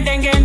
dengue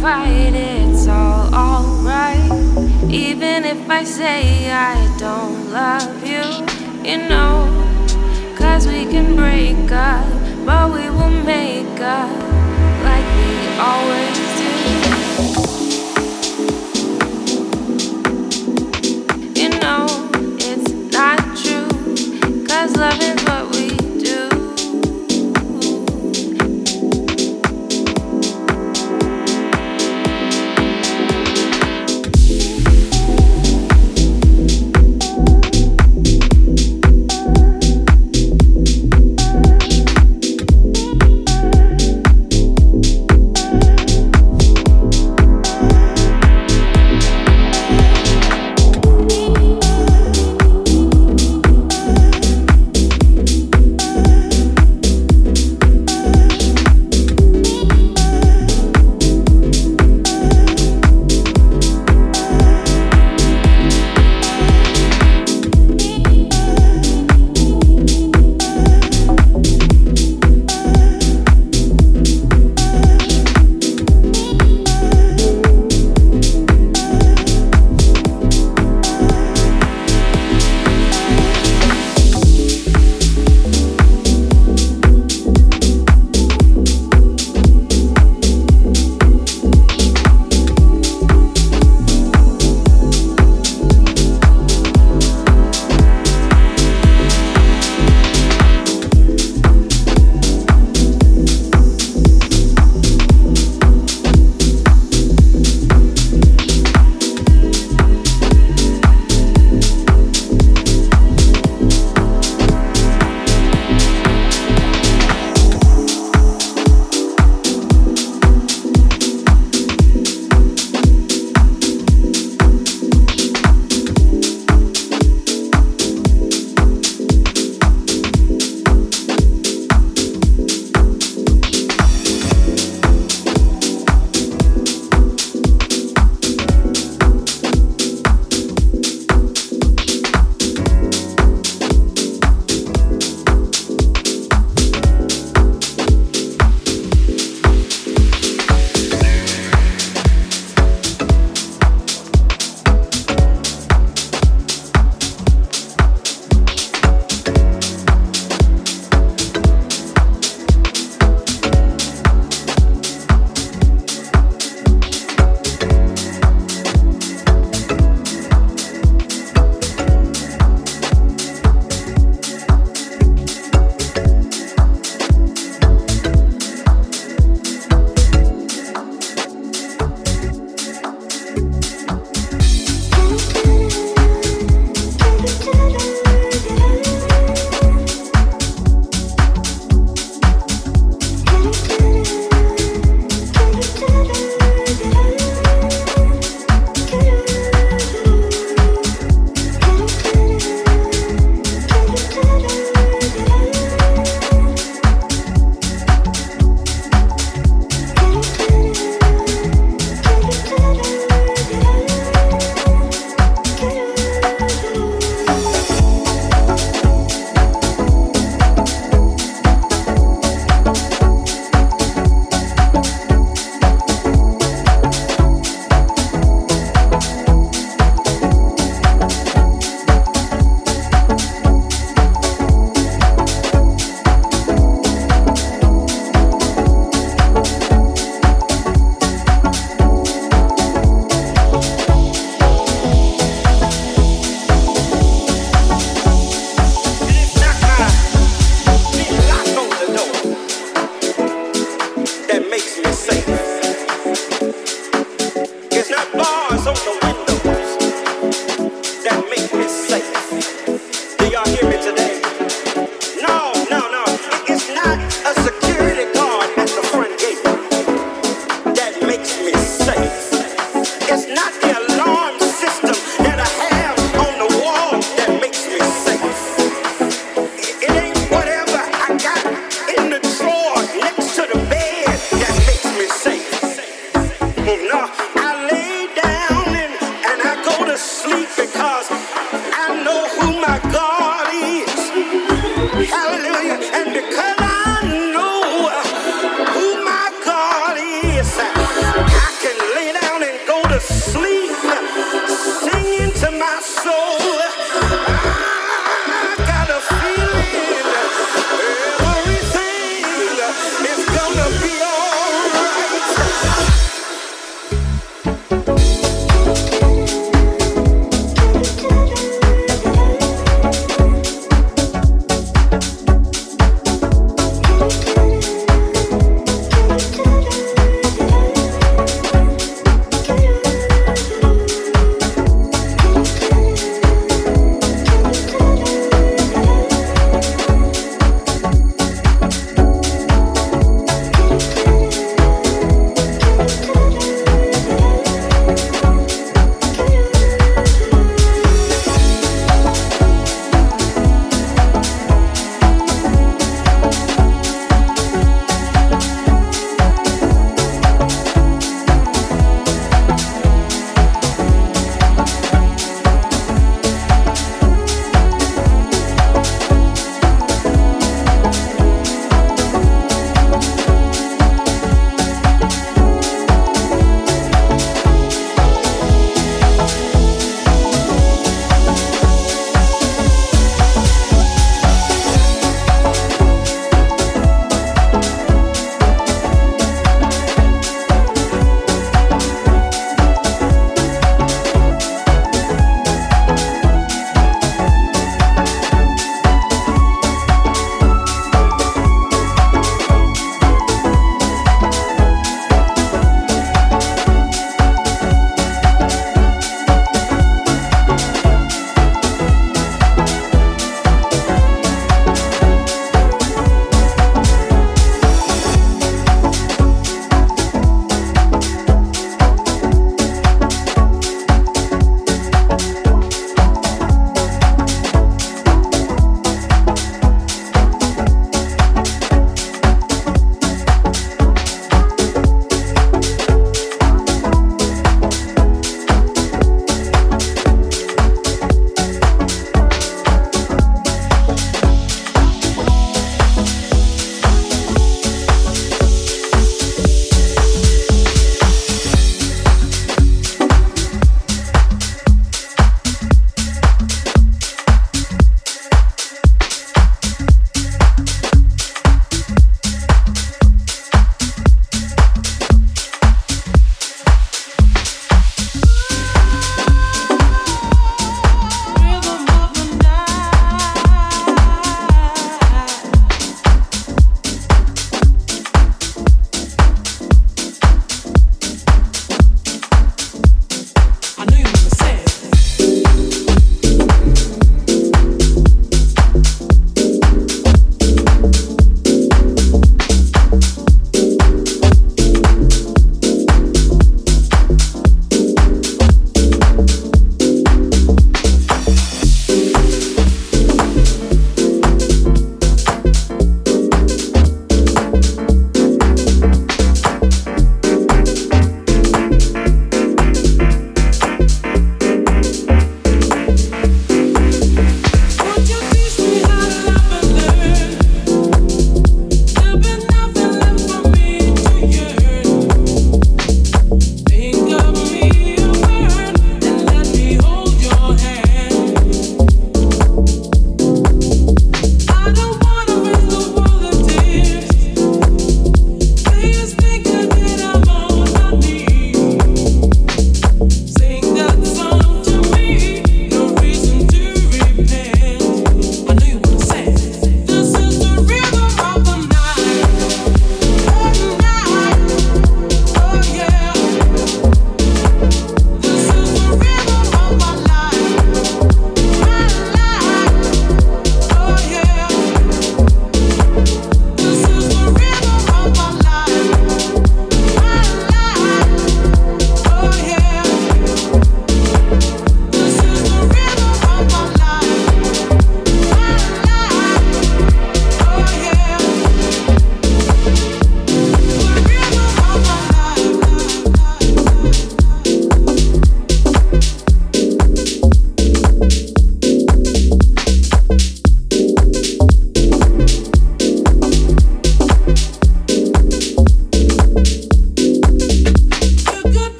fight, it's all alright. Even if I say I don't love you, you know. Cause we can break up, but we will make up like we always do.